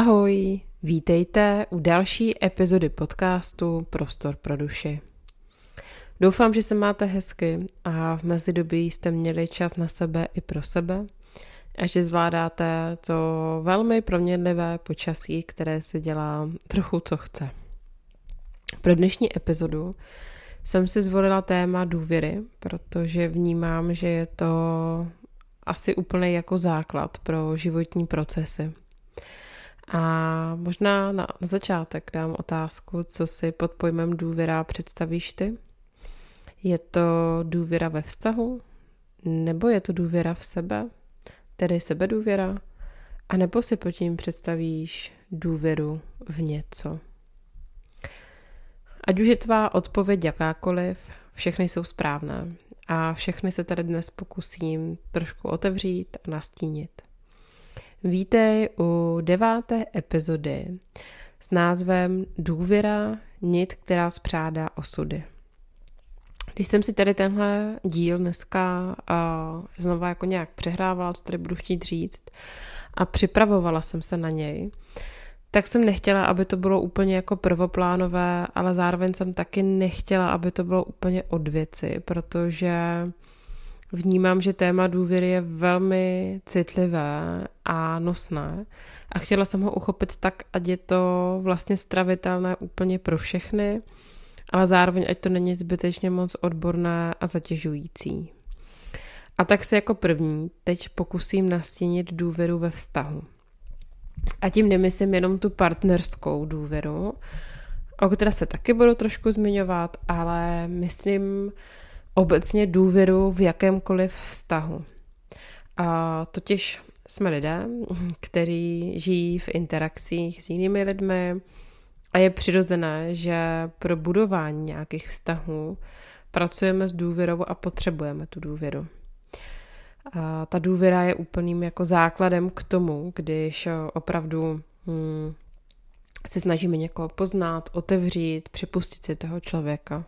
Ahoj, vítejte u další epizody podcastu Prostor pro duši. Doufám, že se máte hezky a v mezidobí jste měli čas na sebe i pro sebe a že zvládáte to velmi proměnlivé počasí, které se dělá trochu co chce. Pro dnešní epizodu jsem si zvolila téma důvěry, protože vnímám, že je to asi úplně jako základ pro životní procesy. A možná na začátek dám otázku, co si pod pojmem důvěra představíš ty? Je to důvěra ve vztahu? Nebo je to důvěra v sebe? Tedy sebedůvěra? A nebo si pod tím představíš důvěru v něco? Ať už je tvá odpověď jakákoliv, všechny jsou správné. A všechny se tady dnes pokusím trošku otevřít a nastínit. Vítej u deváté epizody s názvem Důvěra, nit, která spřádá osudy. Když jsem si tady tenhle díl dneska uh, znova jako nějak přehrávala, co tady budu chtít říct, a připravovala jsem se na něj, tak jsem nechtěla, aby to bylo úplně jako prvoplánové, ale zároveň jsem taky nechtěla, aby to bylo úplně od věci, protože vnímám, že téma důvěry je velmi citlivé a nosné a chtěla jsem ho uchopit tak, ať je to vlastně stravitelné úplně pro všechny, ale zároveň ať to není zbytečně moc odborné a zatěžující. A tak se jako první teď pokusím nastínit důvěru ve vztahu. A tím nemyslím jenom tu partnerskou důvěru, o které se taky budu trošku zmiňovat, ale myslím obecně důvěru v jakémkoliv vztahu. A totiž jsme lidé, kteří žijí v interakcích s jinými lidmi a je přirozené, že pro budování nějakých vztahů pracujeme s důvěrou a potřebujeme tu důvěru. A ta důvěra je úplným jako základem k tomu, když opravdu hmm, se snažíme někoho poznat, otevřít, připustit si toho člověka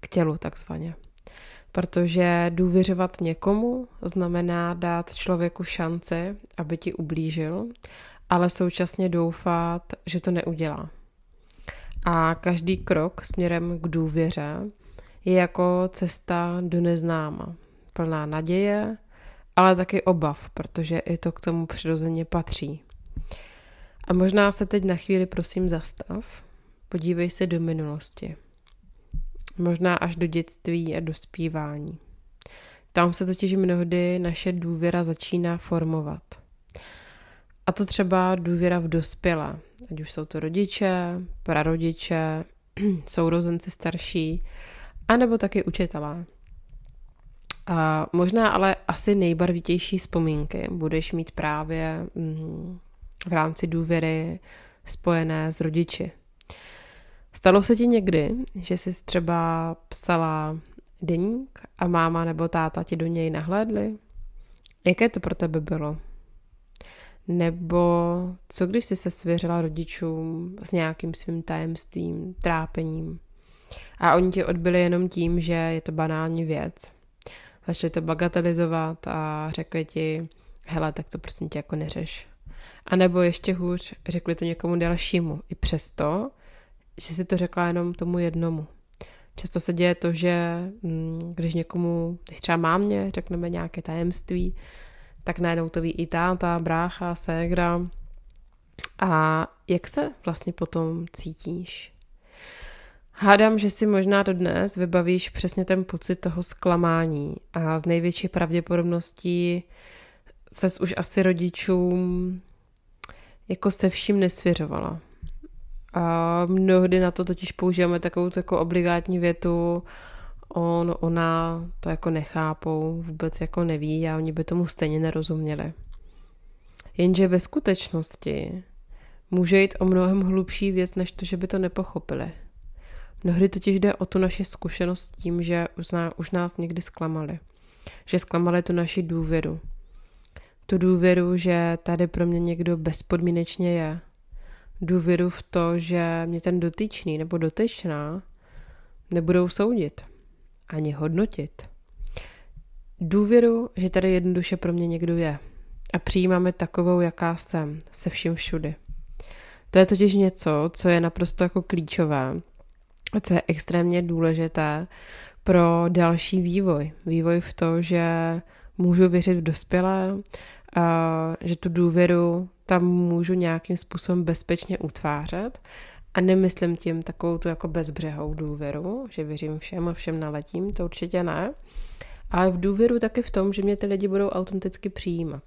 k tělu takzvaně protože důvěřovat někomu znamená dát člověku šanci, aby ti ublížil, ale současně doufat, že to neudělá. A každý krok směrem k důvěře je jako cesta do neznáma, plná naděje, ale taky obav, protože i to k tomu přirozeně patří. A možná se teď na chvíli prosím zastav, podívej se do minulosti možná až do dětství a dospívání. Tam se totiž mnohdy naše důvěra začíná formovat. A to třeba důvěra v dospělé, ať už jsou to rodiče, prarodiče, sourozenci starší, anebo taky učitelé. A možná ale asi nejbarvitější vzpomínky budeš mít právě mm, v rámci důvěry spojené s rodiči. Stalo se ti někdy, že jsi třeba psala deník a máma nebo táta ti do něj nahlédli? Jaké to pro tebe bylo? Nebo co když jsi se svěřila rodičům s nějakým svým tajemstvím, trápením a oni ti odbyli jenom tím, že je to banální věc. Začali to bagatelizovat a řekli ti, hele, tak to prosím tě jako neřeš. A nebo ještě hůř, řekli to někomu dalšímu. I přesto, že si to řekla jenom tomu jednomu. Často se děje to, že mm, když někomu, když třeba mámě řekneme nějaké tajemství, tak najednou to ví i táta, brácha, ségra. A jak se vlastně potom cítíš? Hádám, že si možná dodnes vybavíš přesně ten pocit toho zklamání a z největší pravděpodobností ses už asi rodičům jako se vším nesvěřovala. A mnohdy na to totiž používáme takovou takovou obligátní větu, on, ona to jako nechápou, vůbec jako neví a oni by tomu stejně nerozuměli. Jenže ve skutečnosti může jít o mnohem hlubší věc, než to, že by to nepochopili. Mnohdy totiž jde o tu naši zkušenost s tím, že už, nás, už nás někdy zklamali. Že zklamali tu naši důvěru. Tu důvěru, že tady pro mě někdo bezpodmínečně je důvěru v to, že mě ten dotyčný nebo dotyčná nebudou soudit ani hodnotit. Důvěru, že tady jednoduše pro mě někdo je a přijímáme takovou, jaká jsem, se vším všudy. To je totiž něco, co je naprosto jako klíčové a co je extrémně důležité pro další vývoj. Vývoj v to, že můžu věřit v dospělé, a že tu důvěru tam můžu nějakým způsobem bezpečně utvářet a nemyslím tím takovou tu jako bezbřehou důvěru, že věřím všem a všem naletím, to určitě ne, ale v důvěru taky v tom, že mě ty lidi budou autenticky přijímat.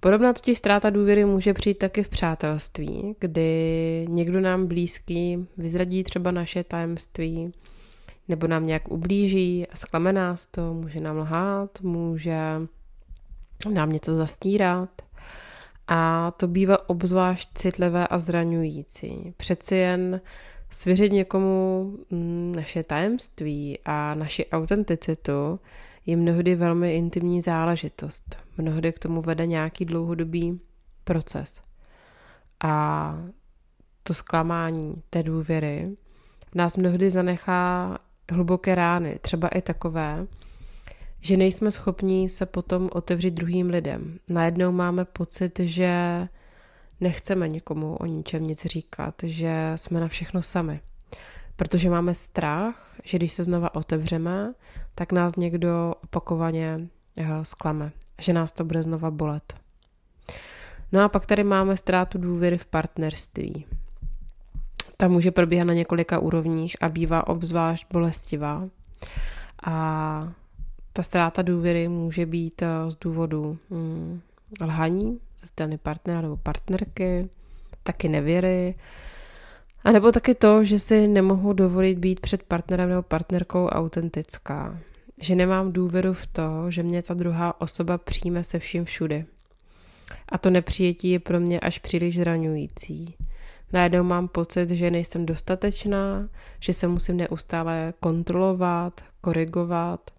Podobná totiž ztráta důvěry může přijít taky v přátelství, kdy někdo nám blízký vyzradí třeba naše tajemství, nebo nám nějak ublíží a zklame nás to, může nám lhát, může nám něco zastírat. A to bývá obzvlášť citlivé a zraňující. Přeci jen svěřit někomu mm, naše tajemství a naši autenticitu je mnohdy velmi intimní záležitost. Mnohdy k tomu vede nějaký dlouhodobý proces. A to zklamání té důvěry nás mnohdy zanechá hluboké rány, třeba i takové, že nejsme schopni se potom otevřít druhým lidem. Najednou máme pocit, že nechceme nikomu o ničem nic říkat, že jsme na všechno sami. Protože máme strach, že když se znova otevřeme, tak nás někdo opakovaně eh, zklame, že nás to bude znova bolet. No a pak tady máme ztrátu důvěry v partnerství. Ta může probíhat na několika úrovních a bývá obzvlášť bolestivá. A ta ztráta důvěry může být eh, z důvodu hm, lhaní ze strany partnera nebo partnerky, taky nevěry, a nebo taky to, že si nemohu dovolit být před partnerem nebo partnerkou autentická. Že nemám důvěru v to, že mě ta druhá osoba přijme se vším všude. A to nepřijetí je pro mě až příliš zraňující. Najednou mám pocit, že nejsem dostatečná, že se musím neustále kontrolovat, korigovat.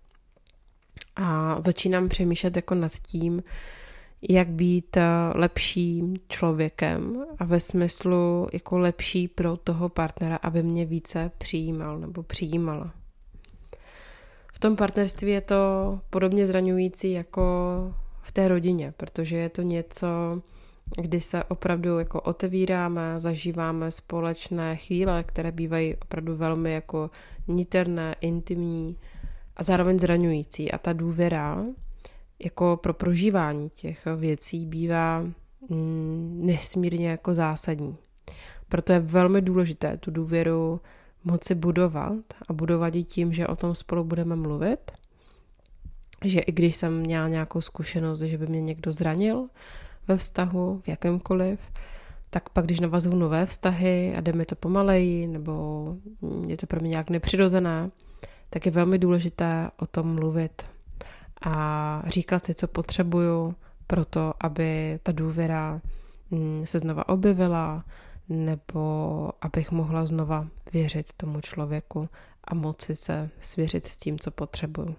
A začínám přemýšlet jako nad tím, jak být eh, lepším člověkem a ve smyslu jako lepší pro toho partnera, aby mě více přijímal nebo přijímala. V tom partnerství je to podobně zraňující jako v té rodině, protože je to něco, kdy se opravdu jako otevíráme, zažíváme společné chvíle, které bývají opravdu velmi jako niterné, intimní a zároveň zraňující. A ta důvěra jako pro prožívání těch věcí bývá mm, nesmírně jako zásadní. Proto je velmi důležité tu důvěru moci budovat a budovat ji tím, že o tom spolu budeme mluvit, že i když jsem měla nějakou zkušenost, že by mě někdo zranil ve vztahu, v jakémkoliv, tak pak, když navazuju nové vztahy a jde mi to pomaleji, nebo je to pro mě nějak nepřirozené, tak je velmi důležité o tom mluvit a říkat si, co potřebuju pro to, aby ta důvěra mm, se znova objevila, nebo abych mohla znova věřit tomu člověku a moci se svěřit s tím, co potřebuju.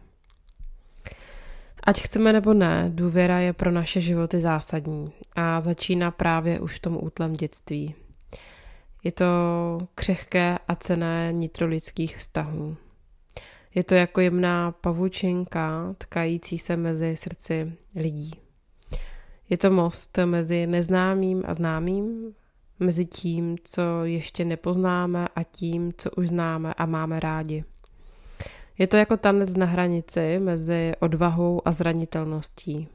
Ať chceme nebo ne, důvěra je pro naše životy zásadní a začíná právě už v tom útlem dětství. Je to křehké a cené nitrolidských vztahů. Je to jako jemná pavučinka tkající se mezi srdci lidí. Je to most mezi neznámým a známým, mezi tím, co ještě nepoznáme a tím, co už známe a máme rádi. Je to jako tanec na hranici mezi odvahou a zranitelností.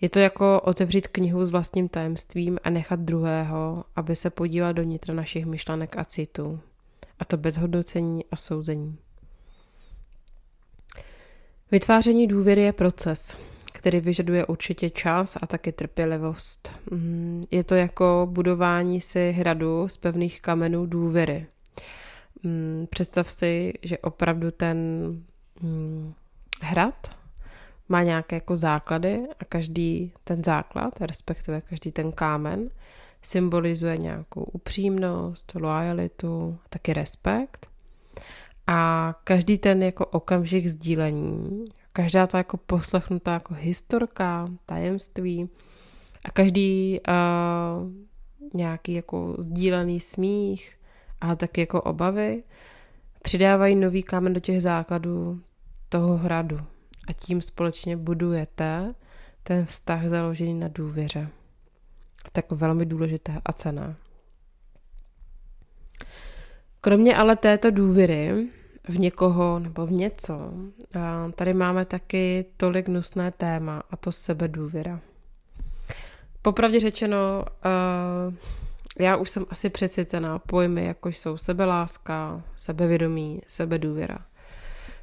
Je to jako otevřít knihu s vlastním tajemstvím a nechat druhého, aby se podíval do nitra našich myšlenek a citů. A to bez hodnocení a souzení. Vytváření důvěry je proces, který vyžaduje určitě čas a taky trpělivost. Mm, je to jako budování si hradu z pevných kamenů důvěry. Mm, představ si, že opravdu ten mm, hrad má nějaké jako základy a každý ten základ, respektive každý ten kámen, symbolizuje nějakou upřímnost, lojalitu, taky respekt. A každý ten jako okamžik sdílení, každá ta jako poslechnutá jako historka, tajemství a každý uh, nějaký jako sdílený smích a taky jako obavy přidávají nový kámen do těch základů toho hradu a tím společně budujete ten vztah založený na důvěře. tak velmi důležité a cené. Kromě ale této důvěry v někoho nebo v něco, tady máme taky tolik nusné téma a to sebedůvěra. Popravdě řečeno, já už jsem asi přesycená pojmy, jako jsou sebeláska, sebevědomí, sebedůvěra.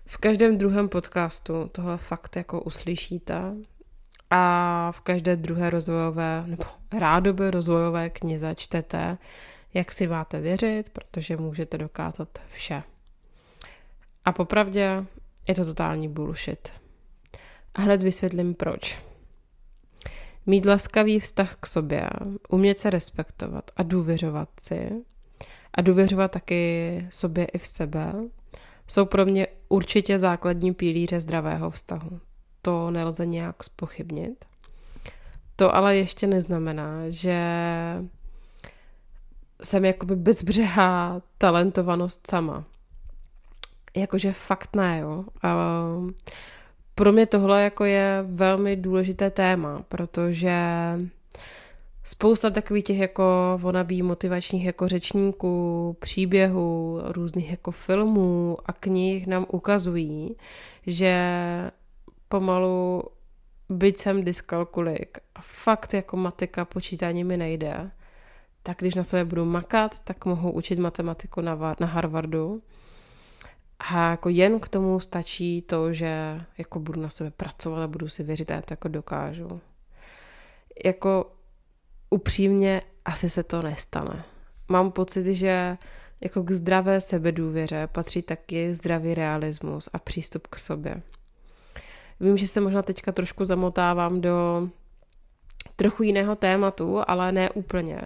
V každém druhém podcastu tohle fakt jako uslyšíte a v každé druhé rozvojové nebo rádoby rozvojové knize čtete, jak si máte věřit, protože můžete dokázat vše. A popravdě je to totální bullshit. A hned vysvětlím proč. Mít laskavý vztah k sobě, umět se respektovat a důvěřovat si a důvěřovat taky sobě i v sebe, jsou pro mě určitě základní pilíře zdravého vztahu. To nelze nějak spochybnit. To ale ještě neznamená, že jsem jakoby bezbřehá talentovanost sama. Jakože fakt ne, jo. Pro mě tohle jako je velmi důležité téma, protože spousta takových těch jako vonabí motivačních jako řečníků, příběhů, různých jako filmů a knih nám ukazují, že pomalu byť jsem dyskalkulik a fakt jako matika počítání mi nejde, tak když na sebe budu makat, tak mohu učit matematiku na, na Harvardu. A jako jen k tomu stačí to, že jako budu na sebe pracovat a budu si věřit, a já to jako dokážu. Jako upřímně asi se to nestane. Mám pocit, že jako k zdravé sebedůvěře patří taky zdravý realismus a přístup k sobě. Vím, že se možná teďka trošku zamotávám do trochu jiného tématu, ale ne úplně.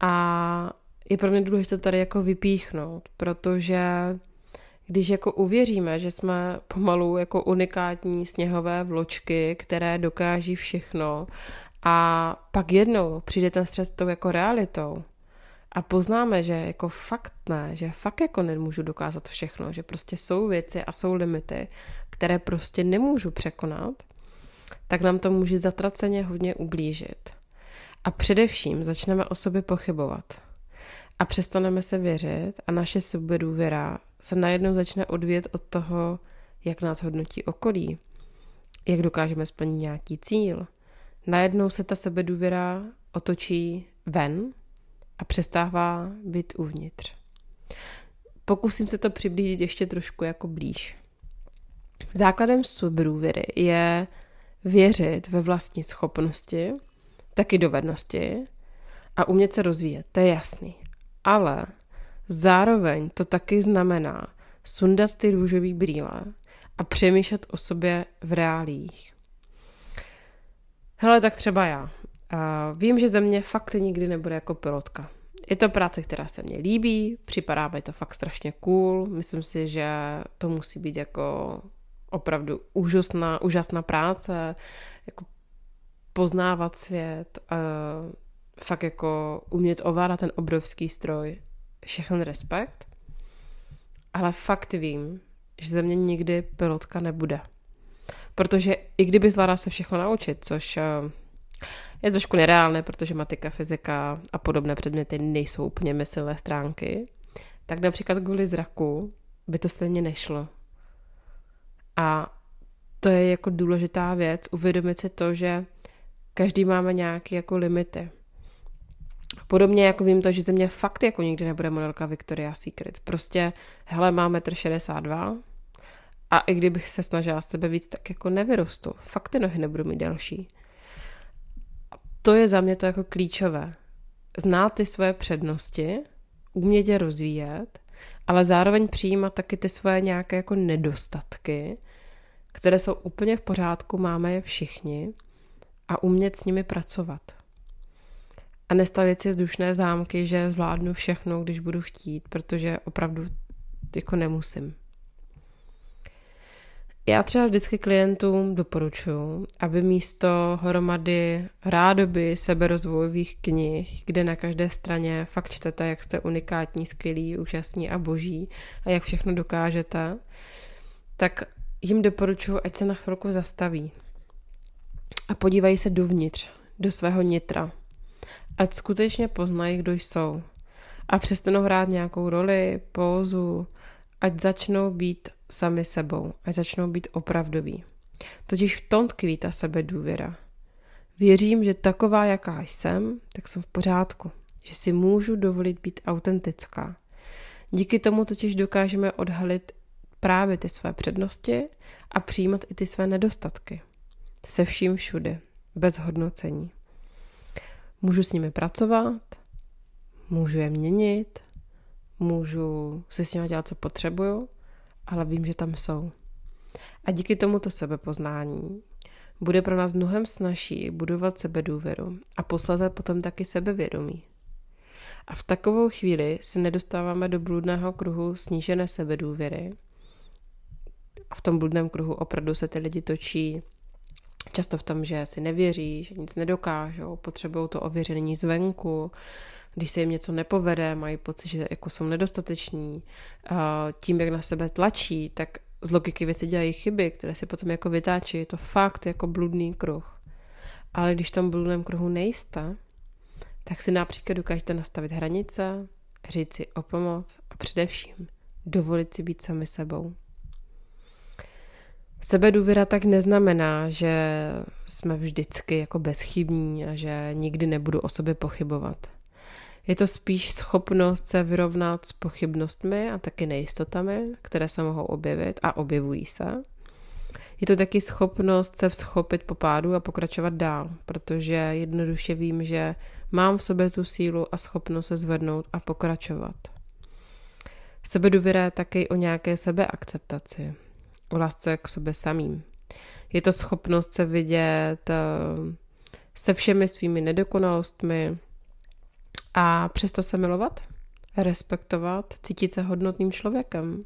A je pro mě důležité tady jako vypíchnout, protože když jako uvěříme, že jsme pomalu jako unikátní sněhové vločky, které dokáží všechno a pak jednou přijde ten stres tou jako realitou a poznáme, že jako fakt ne, že fakt jako nemůžu dokázat všechno, že prostě jsou věci a jsou limity, které prostě nemůžu překonat, tak nám to může zatraceně hodně ublížit. A především začneme o sobě pochybovat. A přestaneme se věřit a naše sebedůvěra se najednou začne odvět od toho, jak nás hodnotí okolí, jak dokážeme splnit nějaký cíl. Najednou se ta sebedůvěra otočí ven a přestává být uvnitř. Pokusím se to přiblížit ještě trošku jako blíž. Základem sebedůvěry je věřit ve vlastní schopnosti, taky dovednosti a umět se rozvíjet, to je jasný. Ale zároveň to taky znamená sundat ty růžové brýle a přemýšlet o sobě v reálích. Hele, tak třeba já. Uh, vím, že ze mě fakt nikdy nebude jako pilotka. Je to práce, která se mně líbí, připadá mi to fakt strašně cool, myslím si, že to musí být jako opravdu úžasná, úžasná práce, jako poznávat svět, uh, fakt jako umět ovládat ten obrovský stroj, všechen respekt, ale fakt vím, že ze mě nikdy pilotka nebude. Protože i kdyby zvládala se všechno naučit, což uh, je trošku nereálné, protože matika, fyzika a podobné předměty nejsou úplně myslné stránky, tak například kvůli zraku by to stejně nešlo. A to je jako důležitá věc, uvědomit si to, že každý máme nějaké jako limity. Podobně jako vím to, že ze mě fakt jako nikdy nebude modelka Victoria's Secret. Prostě, hele, máme 1,62 a i kdybych se snažila sebe víc, tak jako nevyrostu. Fakt ty nohy nebudou mít delší. A to je za mě to jako klíčové. Znát ty svoje přednosti, umět je rozvíjet, ale zároveň přijímat taky ty svoje nějaké jako nedostatky, které jsou úplně v pořádku, máme je všichni a umět s nimi pracovat. A nestavět si vzdušné zámky, že zvládnu všechno, když budu chtít, protože opravdu jako nemusím. Já třeba vždycky klientům doporučuji, aby místo hromady rádoby seberozvojových knih, kde na každé straně fakt čtete, jak jste unikátní, skvělí, úžasní a boží a jak všechno dokážete, tak jim doporučuji, ať se na chvilku zastaví a podívají se dovnitř, do svého nitra Ať skutečně poznají, kdo jsou. A přestanou hrát nějakou roli, pózu, ať začnou být sami sebou, ať začnou být opravdoví. Totiž v tom tkví ta sebedůvěra. Věřím, že taková, jaká jsem, tak jsem v pořádku. Že si můžu dovolit být autentická. Díky tomu totiž dokážeme odhalit právě ty své přednosti a přijímat i ty své nedostatky. Se vším všude, bez hodnocení. Můžu s nimi pracovat, můžu je měnit, můžu si s nimi dělat, co potřebuju, ale vím, že tam jsou. A díky tomuto sebepoznání bude pro nás mnohem snažší budovat sebedůvěru a posledně potom taky sebevědomí. A v takovou chvíli se nedostáváme do bludného kruhu snížené sebedůvěry. A v tom bludném kruhu opravdu se ty lidi točí často v tom, že si nevěří, že nic nedokážou, potřebují to ověření zvenku, když se jim něco nepovede, mají pocit, že jako jsou nedostateční, tím, jak na sebe tlačí, tak z logiky věci dělají chyby, které si potom jako vytáčí. Je to fakt jako bludný kruh. Ale když v tom bludném kruhu nejste, tak si například dokážete nastavit hranice, říct si o pomoc a především dovolit si být sami sebou. Sebedůvěra tak neznamená, že jsme vždycky jako bezchybní a že nikdy nebudu o sobě pochybovat. Je to spíš schopnost se vyrovnat s pochybnostmi a taky nejistotami, které se mohou objevit a objevují se. Je to taky schopnost se vzchopit po pádu a pokračovat dál, protože jednoduše vím, že mám v sobě tu sílu a schopnost se zvednout a pokračovat. Sebedůvěra je taky o nějaké sebeakceptaci, o lásce k sobě samým. Je to schopnost se vidět eh, se všemi svými nedokonalostmi, a přesto se milovat, respektovat, cítit se hodnotným člověkem.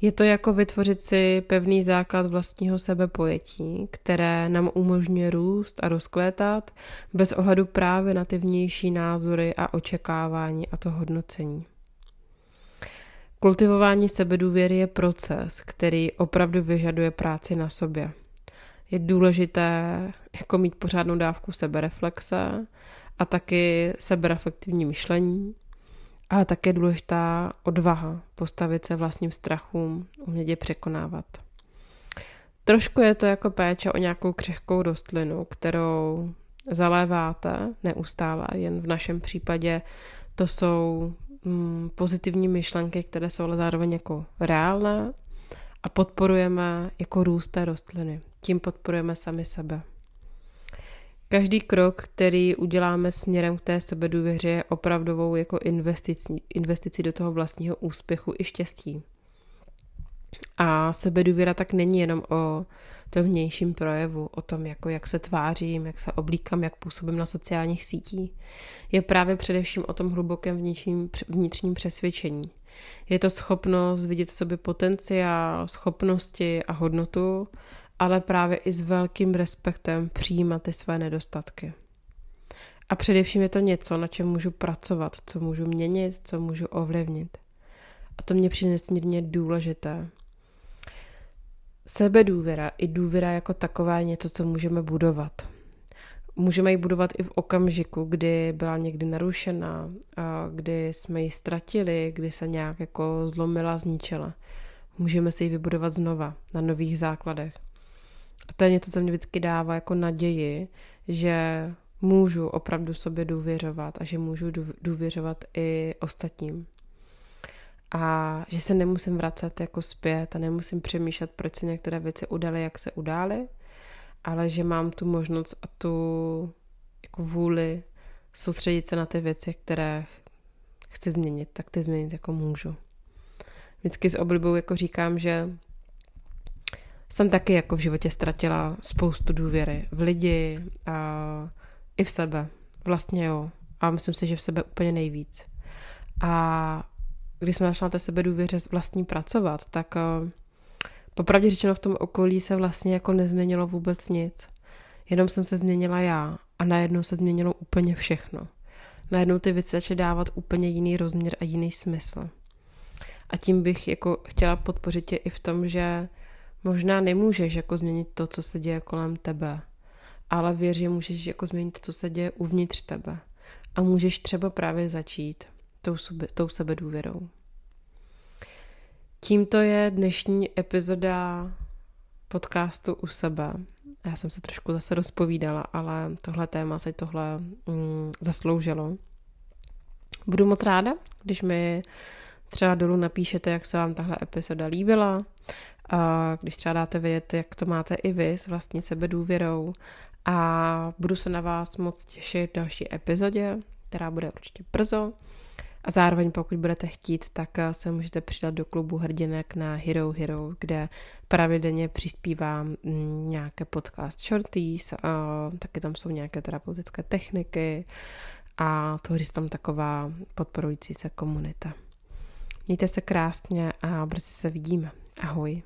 Je to jako vytvořit si pevný základ vlastního sebepojetí, které nám umožňuje růst a rozkvétat bez ohledu právě na ty vnější názory a očekávání a to hodnocení. Kultivování sebedůvěry je proces, který opravdu vyžaduje práci na sobě. Je důležité jako mít pořádnou dávku sebereflexe, a taky sebereflektivní myšlení, ale také důležitá odvaha postavit se vlastním strachům, umět je překonávat. Trošku je to jako péče o nějakou křehkou rostlinu, kterou zaléváte neustále, jen v našem případě to jsou mm, pozitivní myšlenky, které jsou ale zároveň jako reálné a podporujeme jako růst rostliny. Tím podporujeme sami sebe. Každý krok, který uděláme směrem k té sebedůvěře, je opravdovou jako investicí, investicí do toho vlastního úspěchu i štěstí. A sebedůvěra tak není jenom o tom vnějším projevu, o tom, jako jak se tvářím, jak se oblíkám, jak působím na sociálních sítích. Je právě především o tom hlubokém vnitřním, vnitřním přesvědčení. Je to schopnost vidět v sobě potenciál, schopnosti a hodnotu ale právě i s velkým respektem přijímat ty své nedostatky. A především je to něco, na čem můžu pracovat, co můžu měnit, co můžu ovlivnit. A to mě přijde nesmírně důležité. Sebedůvěra i důvěra jako taková je něco, co můžeme budovat. Můžeme ji budovat i v okamžiku, kdy byla někdy narušena, kdy jsme ji ztratili, kdy se nějak jako zlomila, zničila. Můžeme si ji vybudovat znova, na nových základech. A to je něco, co mě vždycky dává jako naději, že můžu opravdu sobě důvěřovat a že můžu důvěřovat i ostatním. A že se nemusím vracet jako zpět a nemusím přemýšlet, proč se některé věci udaly, jak se udály, ale že mám tu možnost a tu jako vůli soustředit se na ty věci, které chci změnit, tak ty změnit jako můžu. Vždycky s oblibou jako říkám, že jsem taky jako v životě ztratila spoustu důvěry v lidi a i v sebe. Vlastně jo. A myslím si, že v sebe úplně nejvíc. A když jsme našla na té sebe důvěře vlastní pracovat, tak uh, popravdě řečeno v tom okolí se vlastně jako nezměnilo vůbec nic. Jenom jsem se změnila já a najednou se změnilo úplně všechno. Najednou ty věci začaly dávat úplně jiný rozměr a jiný smysl. A tím bych jako chtěla podpořit tě i v tom, že Možná nemůžeš jako změnit to, co se děje kolem tebe, ale věř, že můžeš jako změnit to, co se děje uvnitř tebe. a můžeš třeba právě začít tou, sebe, tou sebedůvěrou. Tímto je dnešní epizoda podcastu u sebe. Já jsem se trošku zase rozpovídala, ale tohle téma se tohle mm, zasloužilo. Budu moc ráda, když mi třeba dolů napíšete, jak se vám tahle epizoda líbila, a když třeba dáte vědět, jak to máte i vy s vlastní sebedůvěrou a budu se na vás moc těšit v další epizodě, která bude určitě brzo. A zároveň pokud budete chtít, tak se můžete přidat do klubu hrdinek na Hero Hero, kde pravidelně přispívám mm, nějaké podcast shorties, a taky tam jsou nějaké terapeutické techniky a tvoří tam taková podporující se komunita. Mějte se krásně a brzy se vidíme. Ahoj.